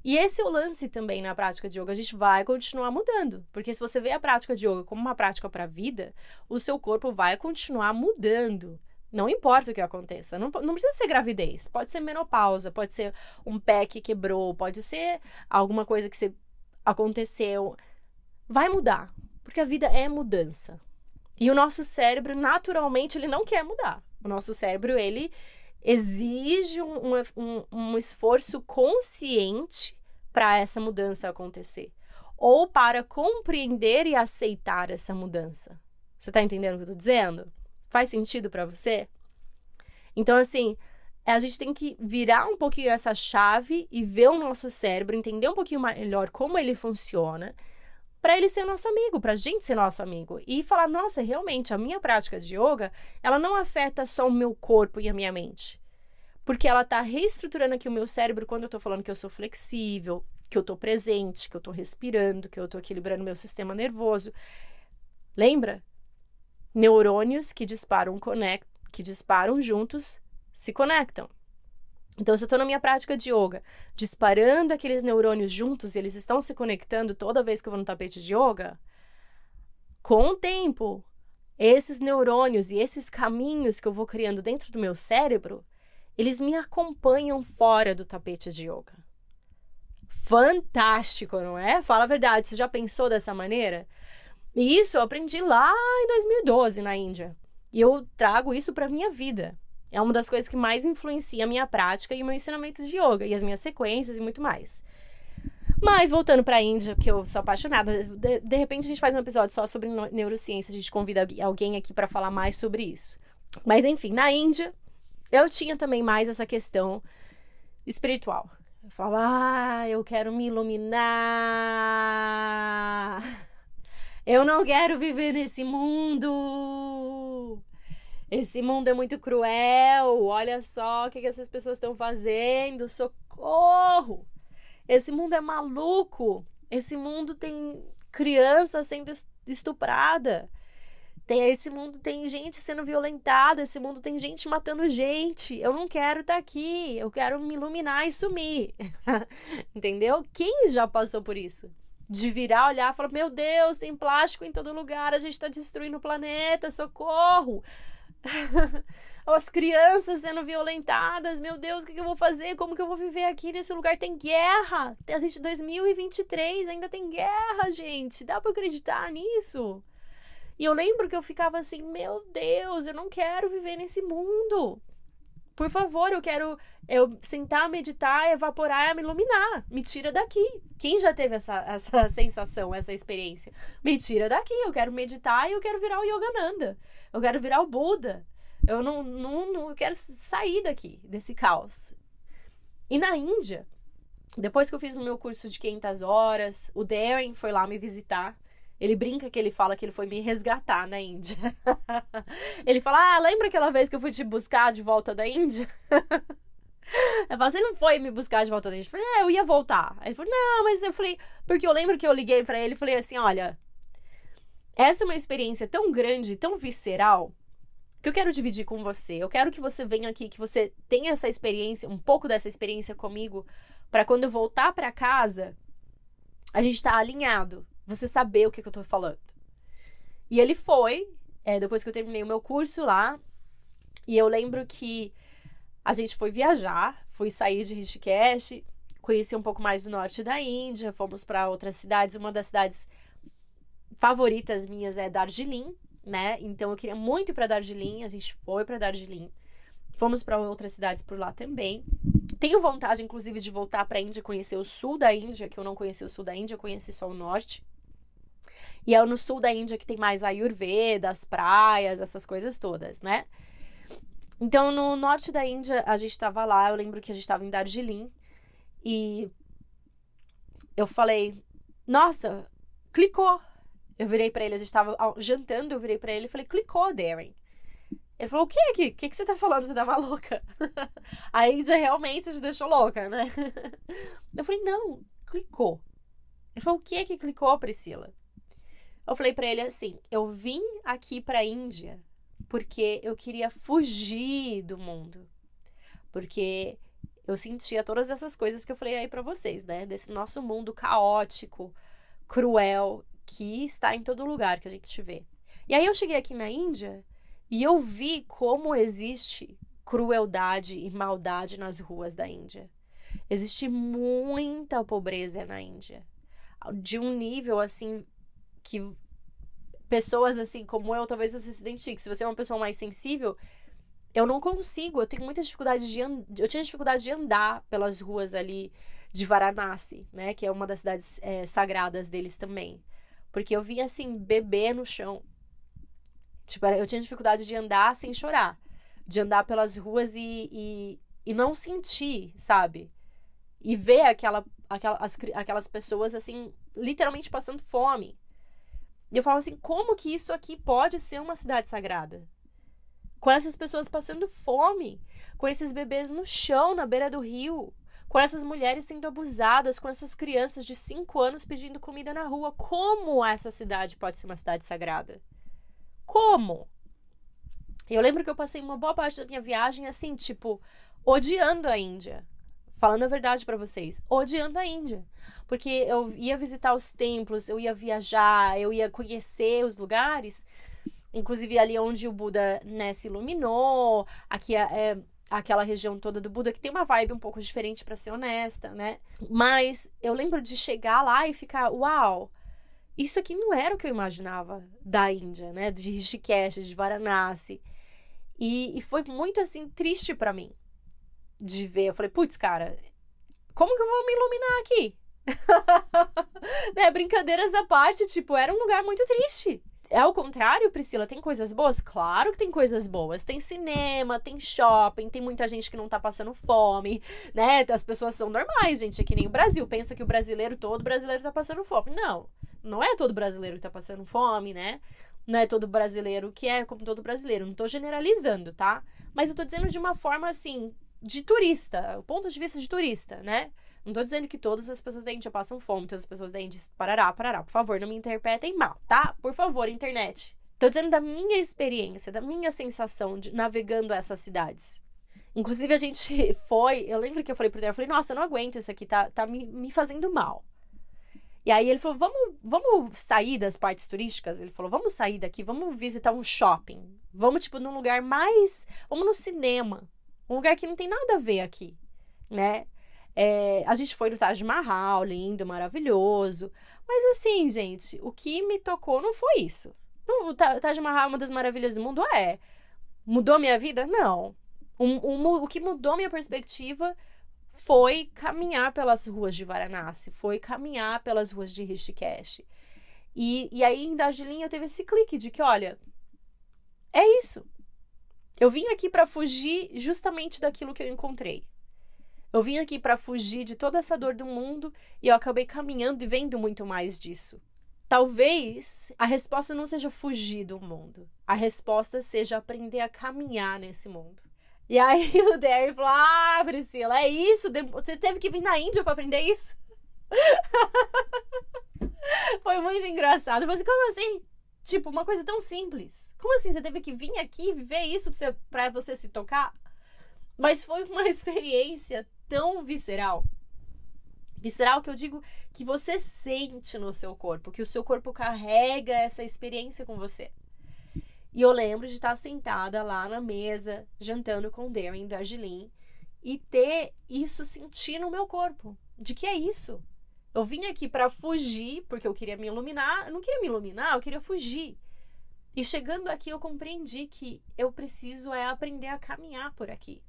E esse é o lance também na prática de yoga. A gente vai continuar mudando. Porque se você vê a prática de yoga como uma prática para a vida, o seu corpo vai continuar mudando. Não importa o que aconteça. Não, não precisa ser gravidez. Pode ser menopausa, pode ser um pé que quebrou, pode ser alguma coisa que você aconteceu. Vai mudar. Porque a vida é mudança. E o nosso cérebro, naturalmente, ele não quer mudar. O nosso cérebro, ele exige um, um, um esforço consciente para essa mudança acontecer. Ou para compreender e aceitar essa mudança. Você está entendendo o que eu estou dizendo? Faz sentido para você? Então, assim, a gente tem que virar um pouquinho essa chave e ver o nosso cérebro, entender um pouquinho melhor como ele funciona para ele ser nosso amigo, para a gente ser nosso amigo e falar, nossa, realmente a minha prática de yoga, ela não afeta só o meu corpo e a minha mente. Porque ela está reestruturando aqui o meu cérebro quando eu estou falando que eu sou flexível, que eu estou presente, que eu estou respirando, que eu estou equilibrando meu sistema nervoso. Lembra? Neurônios que disparam, conect, que disparam juntos se conectam. Então, se eu estou na minha prática de yoga, disparando aqueles neurônios juntos e eles estão se conectando toda vez que eu vou no tapete de yoga, com o tempo, esses neurônios e esses caminhos que eu vou criando dentro do meu cérebro, eles me acompanham fora do tapete de yoga. Fantástico, não é? Fala a verdade, você já pensou dessa maneira? E isso eu aprendi lá em 2012 na Índia. E eu trago isso para minha vida. É uma das coisas que mais influencia a minha prática e o meu ensinamento de yoga e as minhas sequências e muito mais. Mas voltando para a Índia, que eu sou apaixonada, de, de, repente a gente faz um episódio só sobre neurociência, a gente convida alguém aqui para falar mais sobre isso. Mas enfim, na Índia, eu tinha também mais essa questão espiritual. Eu falava, ah, eu quero me iluminar. Eu não quero viver nesse mundo. Esse mundo é muito cruel. Olha só o que, essas pessoas estão fazendo. Socorro! Esse mundo é maluco. Esse mundo tem criança sendo estuprada. Tem, esse mundo tem gente sendo violentada, esse mundo tem gente matando gente. Eu não quero estar tá aqui, eu quero me iluminar e sumir. [LAUGHS] Entendeu? Quem já passou por isso? De virar, olhar e falar: Meu Deus, tem plástico em todo lugar, a gente está destruindo o planeta, socorro! [LAUGHS] As crianças sendo violentadas, meu Deus, o que, eu vou fazer? Como que eu vou viver aqui nesse lugar? Tem guerra! A gente 2023 ainda tem guerra, gente. Dá para acreditar nisso? E eu lembro que eu ficava assim, meu Deus, eu não quero viver nesse mundo. Por favor, eu quero eu sentar, meditar, evaporar, me iluminar. Me tira daqui. Quem já teve essa, essa [LAUGHS] sensação, essa experiência? Me tira daqui. Eu quero meditar e eu quero virar o Yogananda. Eu quero virar o Buda. Eu não, não, não eu quero sair daqui, desse caos. E na Índia, depois que eu fiz o meu curso de 500 horas, o Darren foi lá me visitar. Ele brinca que ele fala que ele foi me resgatar na Índia. [LAUGHS] ele fala: Ah, lembra aquela vez que eu fui te buscar de volta da Índia? [LAUGHS] Eu falei, você não foi me buscar de volta da Índia? Eu falei, é, eu ia voltar. Ele falou, não, mas eu falei, porque eu lembro que eu liguei para ele e falei assim: olha, essa é uma experiência tão grande, tão visceral, que eu quero dividir com você. Eu quero que você venha aqui, que você tenha essa experiência, um pouco dessa experiência comigo, para quando eu voltar para casa, a gente tá alinhado você saber o que, que eu tô falando. E ele foi, é, depois que eu terminei o meu curso lá, e eu lembro que a gente foi viajar, fui sair de Rishikesh, conheci um pouco mais do norte da Índia, fomos para outras cidades. Uma das cidades favoritas minhas é Darjeeling, né? Então eu queria muito ir para Darjeeling, a gente foi para Darjeeling. Fomos para outras cidades por lá também. Tenho vontade, inclusive, de voltar para a Índia, conhecer o sul da Índia, que eu não conheci o sul da Índia, eu conheci só o norte. E é no sul da Índia que tem mais Ayurveda, as praias, essas coisas todas, né? Então, no norte da Índia, a gente estava lá, eu lembro que a gente estava em Darjeeling, e eu falei, nossa, clicou. Eu virei para ele, a gente estava jantando, eu virei para ele e falei, clicou, Darren. Ele falou, o que aqui? O que, que você tá falando? Você tá maluca? [LAUGHS] a Índia realmente te deixou louca, né? [LAUGHS] Eu falei, não, clicou. Ele falou, o que que clicou, Priscila? Eu falei para ele assim: eu vim aqui para a Índia porque eu queria fugir do mundo. Porque eu sentia todas essas coisas que eu falei aí para vocês, né? Desse nosso mundo caótico, cruel, que está em todo lugar que a gente vê. E aí eu cheguei aqui na Índia e eu vi como existe crueldade e maldade nas ruas da Índia. Existe muita pobreza na Índia. De um nível assim que pessoas assim como eu, talvez você se identifique. Se você é uma pessoa mais sensível, eu não consigo, eu tenho muita dificuldade de and... eu tinha dificuldade de andar pelas ruas ali de Varanasi, né, que é uma das cidades é, sagradas deles também, porque eu via assim bebê no chão. Tipo, eu tinha dificuldade de andar sem chorar, de andar pelas ruas e, e, e não sentir, sabe? E ver aquela, aquela, as, aquelas pessoas assim, literalmente passando fome. E eu falo assim: como que isso aqui pode ser uma cidade sagrada? Com essas pessoas passando fome, com esses bebês no chão, na beira do rio, com essas mulheres sendo abusadas, com essas crianças de 5 anos pedindo comida na rua. Como essa cidade pode ser uma cidade sagrada? Como? Eu lembro que eu passei uma boa parte da minha viagem assim, tipo, odiando a Índia falando a verdade para vocês, odiando a Índia. Porque eu ia visitar os templos, eu ia viajar, eu ia conhecer os lugares, inclusive ali onde o Buda né, se iluminou, aqui é, é aquela região toda do Buda, que tem uma vibe um pouco diferente, para ser honesta, né? Mas eu lembro de chegar lá e ficar, uau, isso aqui não era o que eu imaginava da Índia, né? De Rishikesh, de Varanasi. E, e foi muito assim triste para mim de ver. Eu falei, putz, cara, como que eu vou me iluminar aqui? [LAUGHS] né? Brincadeiras à parte, tipo, era um lugar muito triste. É ao contrário, Priscila, tem coisas boas? Claro que tem coisas boas. Tem cinema, tem shopping, tem muita gente que não tá passando fome, né? As pessoas são normais, gente. É que nem o Brasil. Pensa que o brasileiro, todo brasileiro tá passando fome. Não, não é todo brasileiro que tá passando fome, né? Não é todo brasileiro que é como todo brasileiro. Não tô generalizando, tá? Mas eu tô dizendo de uma forma assim, de turista, o ponto de vista de turista, né? Não tô dizendo que todas as pessoas da Índia passam fome, todas as pessoas da Índia parará, parará. Por favor, não me interpretem mal, tá? Por favor, internet. Tô dizendo da minha experiência, da minha sensação de navegando essas cidades. Inclusive, a gente [LAUGHS] foi. Eu lembro que eu falei pro Daniel, eu falei, nossa, eu não aguento isso aqui, tá, tá me, me fazendo mal. E aí ele falou, vamos, vamos sair das partes turísticas? Ele falou, vamos sair daqui, vamos visitar um shopping. Vamos, tipo, num lugar mais. Vamos no cinema. Um lugar que não tem nada a ver aqui, né? É, a gente foi no Taj Mahal, lindo, maravilhoso. Mas assim, gente, o que me tocou não foi isso. O Taj Mahal é uma das maravilhas do mundo? É. Mudou minha vida? Não. Um, um, o que mudou minha perspectiva foi caminhar pelas ruas de Varanasi, foi caminhar pelas ruas de Rishikesh. E, e aí em Darjeeling eu teve esse clique de que, olha, é isso. Eu vim aqui para fugir justamente daquilo que eu encontrei. Eu vim aqui para fugir de toda essa dor do mundo e eu acabei caminhando e vendo muito mais disso. Talvez a resposta não seja fugir do mundo. A resposta seja aprender a caminhar nesse mundo. E aí [LAUGHS] o Derry falou: Ah, Priscila, é isso? Você teve que vir na Índia para aprender isso? [LAUGHS] Foi muito engraçado. Eu falei assim, como assim? Tipo, uma coisa tão simples. Como assim? Você teve que vir aqui viver isso pra você, pra você se tocar? Mas foi uma [LAUGHS] experiência tão visceral. Visceral que eu digo que você sente no seu corpo, que o seu corpo carrega essa experiência com você. E eu lembro de estar sentada lá na mesa, jantando com Darren Darjeeling, e ter isso sentir no meu corpo. De que é isso? Eu vim aqui para fugir, porque eu queria me iluminar. Eu não queria me iluminar, eu queria fugir. E chegando aqui, eu compreendi que eu preciso é aprender a caminhar por aqui.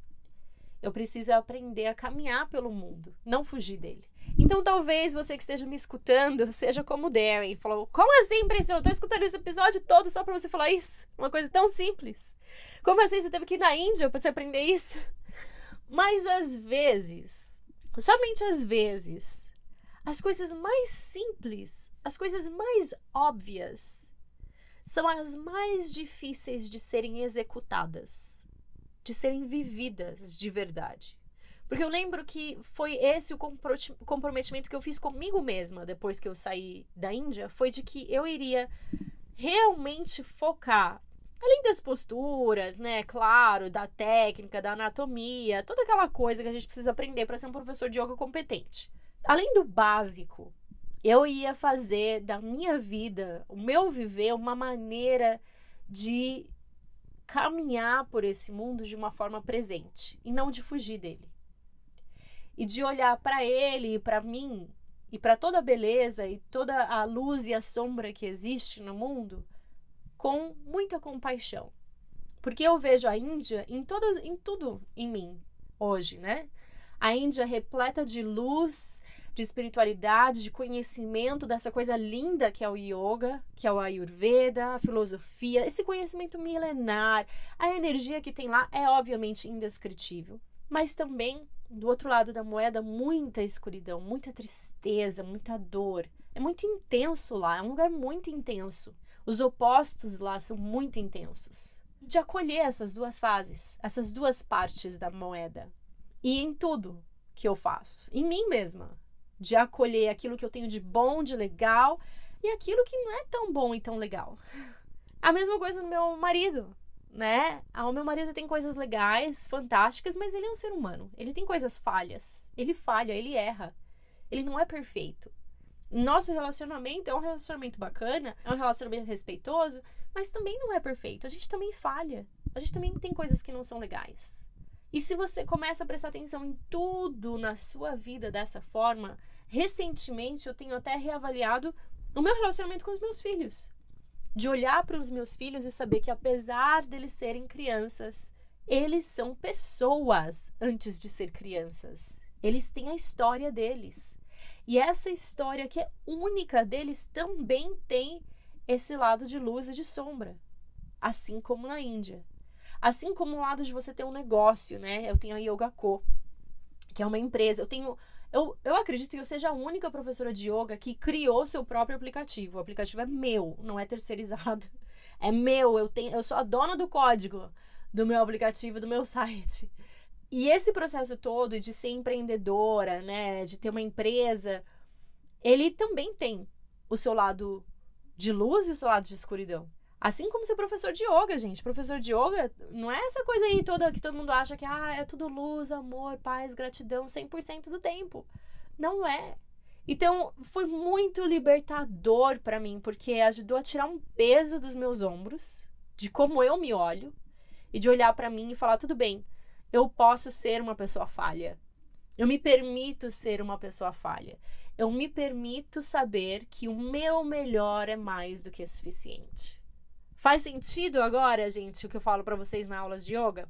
Eu preciso aprender a caminhar pelo mundo, não fugir dele. Então, talvez você que esteja me escutando [LAUGHS] seja como o Darren. Falou: Como assim, Priscila? Eu tô escutando esse episódio todo só pra você falar isso? Uma coisa tão simples. Como assim você teve que ir na Índia pra você aprender isso? [LAUGHS] Mas às vezes, somente às vezes, as coisas mais simples, as coisas mais óbvias, são as mais difíceis de serem executadas de serem vividas de verdade. Porque eu lembro que foi esse o comprometimento que eu fiz comigo mesma depois que eu saí da Índia, foi de que eu iria realmente focar além das posturas, né, claro, da técnica, da anatomia, toda aquela coisa que a gente precisa aprender para ser um professor de yoga competente. Além do básico, eu ia fazer da minha vida, o meu viver, uma maneira de caminhar por esse mundo de uma forma presente e não de fugir dele. E de olhar para ele e para mim e para toda a beleza e toda a luz e a sombra que existe no mundo com muita compaixão. Porque eu vejo a Índia em todas em tudo em mim hoje, né? A Índia repleta de luz, de espiritualidade, de conhecimento dessa coisa linda que é o yoga, que é o ayurveda, a filosofia, esse conhecimento milenar, a energia que tem lá é obviamente indescritível, mas também do outro lado da moeda muita escuridão, muita tristeza, muita dor. É muito intenso lá, é um lugar muito intenso. Os opostos lá são muito intensos. De acolher essas duas fases, essas duas partes da moeda. E em tudo que eu faço, em mim mesma de acolher aquilo que eu tenho de bom, de legal e aquilo que não é tão bom e tão legal. A mesma coisa no meu marido, né? Ah, o meu marido tem coisas legais, fantásticas, mas ele é um ser humano. Ele tem coisas falhas. Ele falha, ele erra. Ele não é perfeito. Nosso relacionamento é um relacionamento bacana, é um relacionamento respeitoso, mas também não é perfeito. A gente também falha. A gente também tem coisas que não são legais. E se você começa a prestar atenção em tudo na sua vida dessa forma, recentemente eu tenho até reavaliado no meu relacionamento com os meus filhos. De olhar para os meus filhos e saber que, apesar deles serem crianças, eles são pessoas antes de ser crianças. Eles têm a história deles. E essa história que é única deles também tem esse lado de luz e de sombra, assim como na Índia. Assim como o lado de você ter um negócio, né? Eu tenho a Yoga Co, que é uma empresa. Eu tenho eu, eu acredito que eu seja a única professora de yoga que criou seu próprio aplicativo. O aplicativo é meu, não é terceirizado. [LAUGHS] É meu, eu tenho, eu sou a dona do código do meu aplicativo, do meu [LAUGHS] site. E esse processo todo de ser empreendedora, né, de ter uma empresa, ele também tem o seu lado de luz e o seu lado de escuridão. Assim como ser professor de yoga, gente. Professor de yoga não é essa coisa aí toda que todo mundo acha que ah, é tudo luz, amor, paz, gratidão 100% do tempo. Não é. Então, foi muito libertador para mim, porque ajudou a tirar um peso dos meus ombros, de como eu me olho, e de olhar para mim e falar: tudo bem, eu posso ser uma pessoa falha. Eu me permito ser uma pessoa falha. Eu me permito saber que o meu melhor é mais do que suficiente. Faz sentido agora, gente, o que eu falo para vocês na aulas de yoga?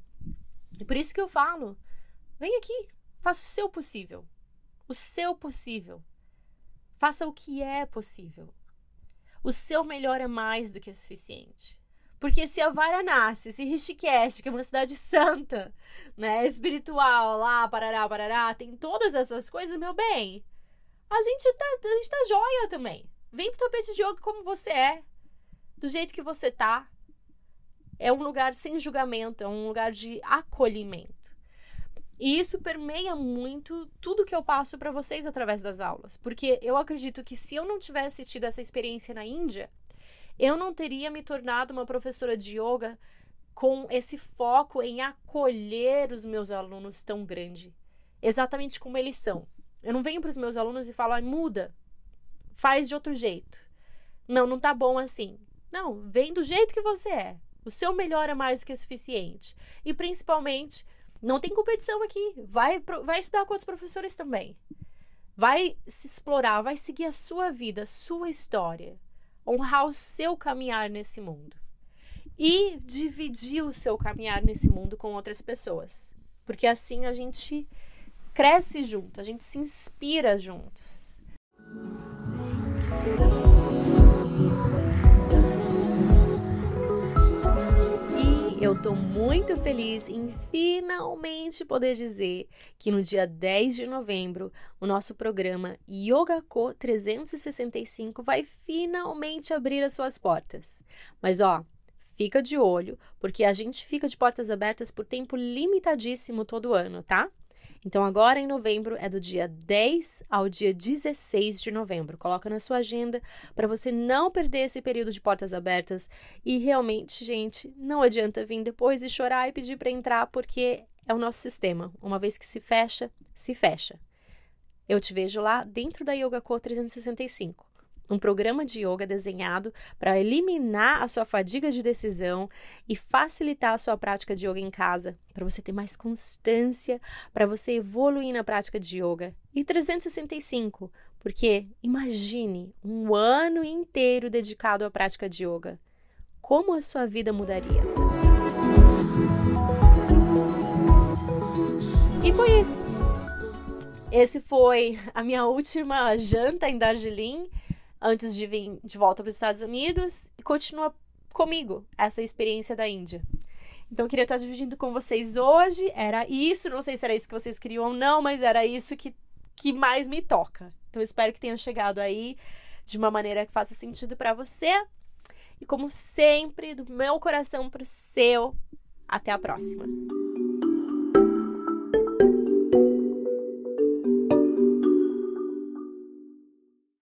E por isso que eu falo: vem aqui, faça o seu possível. O seu possível. Faça o que é possível. O seu melhor é mais do que suficiente. Porque se a Varanasi, se Rishikesh, que é uma cidade santa, né, espiritual, lá, parará, parará, tem todas essas coisas, meu bem, a gente tá, a gente tá joia também. Vem pro tapete de yoga como você é, do jeito que você tá. É um lugar sem julgamento, é um lugar de acolhimento. E isso permeia muito tudo que eu passo para vocês através das aulas, porque eu acredito que se eu não tivesse tido essa experiência na Índia, eu não teria me tornado uma professora de yoga com esse foco em acolher os meus alunos tão grande, exatamente como eles são. Eu não venho para os meus alunos e falo, ah, muda, faz de outro jeito. Não, não tá bom assim. Não, vem do jeito que você é. O seu melhor é mais do que o suficiente. E principalmente, não tem competição aqui. Vai, vai estudar com outros professores também. Vai se explorar, vai seguir a sua vida, a sua história honrar o seu caminhar nesse mundo e dividir o seu caminhar nesse mundo com outras pessoas, porque assim a gente cresce junto, a gente se inspira juntos. Eu estou muito feliz em finalmente poder dizer que no dia 10 de novembro, o nosso programa Yoga Co 365 vai finalmente abrir as suas portas. Mas ó, fica de olho, porque a gente fica de portas abertas por tempo limitadíssimo todo ano, tá? Então, agora em novembro é do dia 10 ao dia 16 de novembro. Coloca na sua agenda para você não perder esse período de portas abertas. E realmente, gente, não adianta vir depois e chorar e pedir para entrar, porque é o nosso sistema. Uma vez que se fecha, se fecha. Eu te vejo lá dentro da Yoga Co 365 um programa de yoga desenhado para eliminar a sua fadiga de decisão e facilitar a sua prática de yoga em casa, para você ter mais constância, para você evoluir na prática de yoga. E 365, porque imagine um ano inteiro dedicado à prática de yoga. Como a sua vida mudaria? E foi isso. Esse foi a minha última janta em Darjeeling antes de vir de volta para os Estados Unidos e continua comigo essa experiência da Índia. Então eu queria estar dividindo com vocês hoje. Era isso, não sei se era isso que vocês queriam ou não, mas era isso que, que mais me toca. Então espero que tenha chegado aí de uma maneira que faça sentido para você. E como sempre, do meu coração para o seu, até a próxima.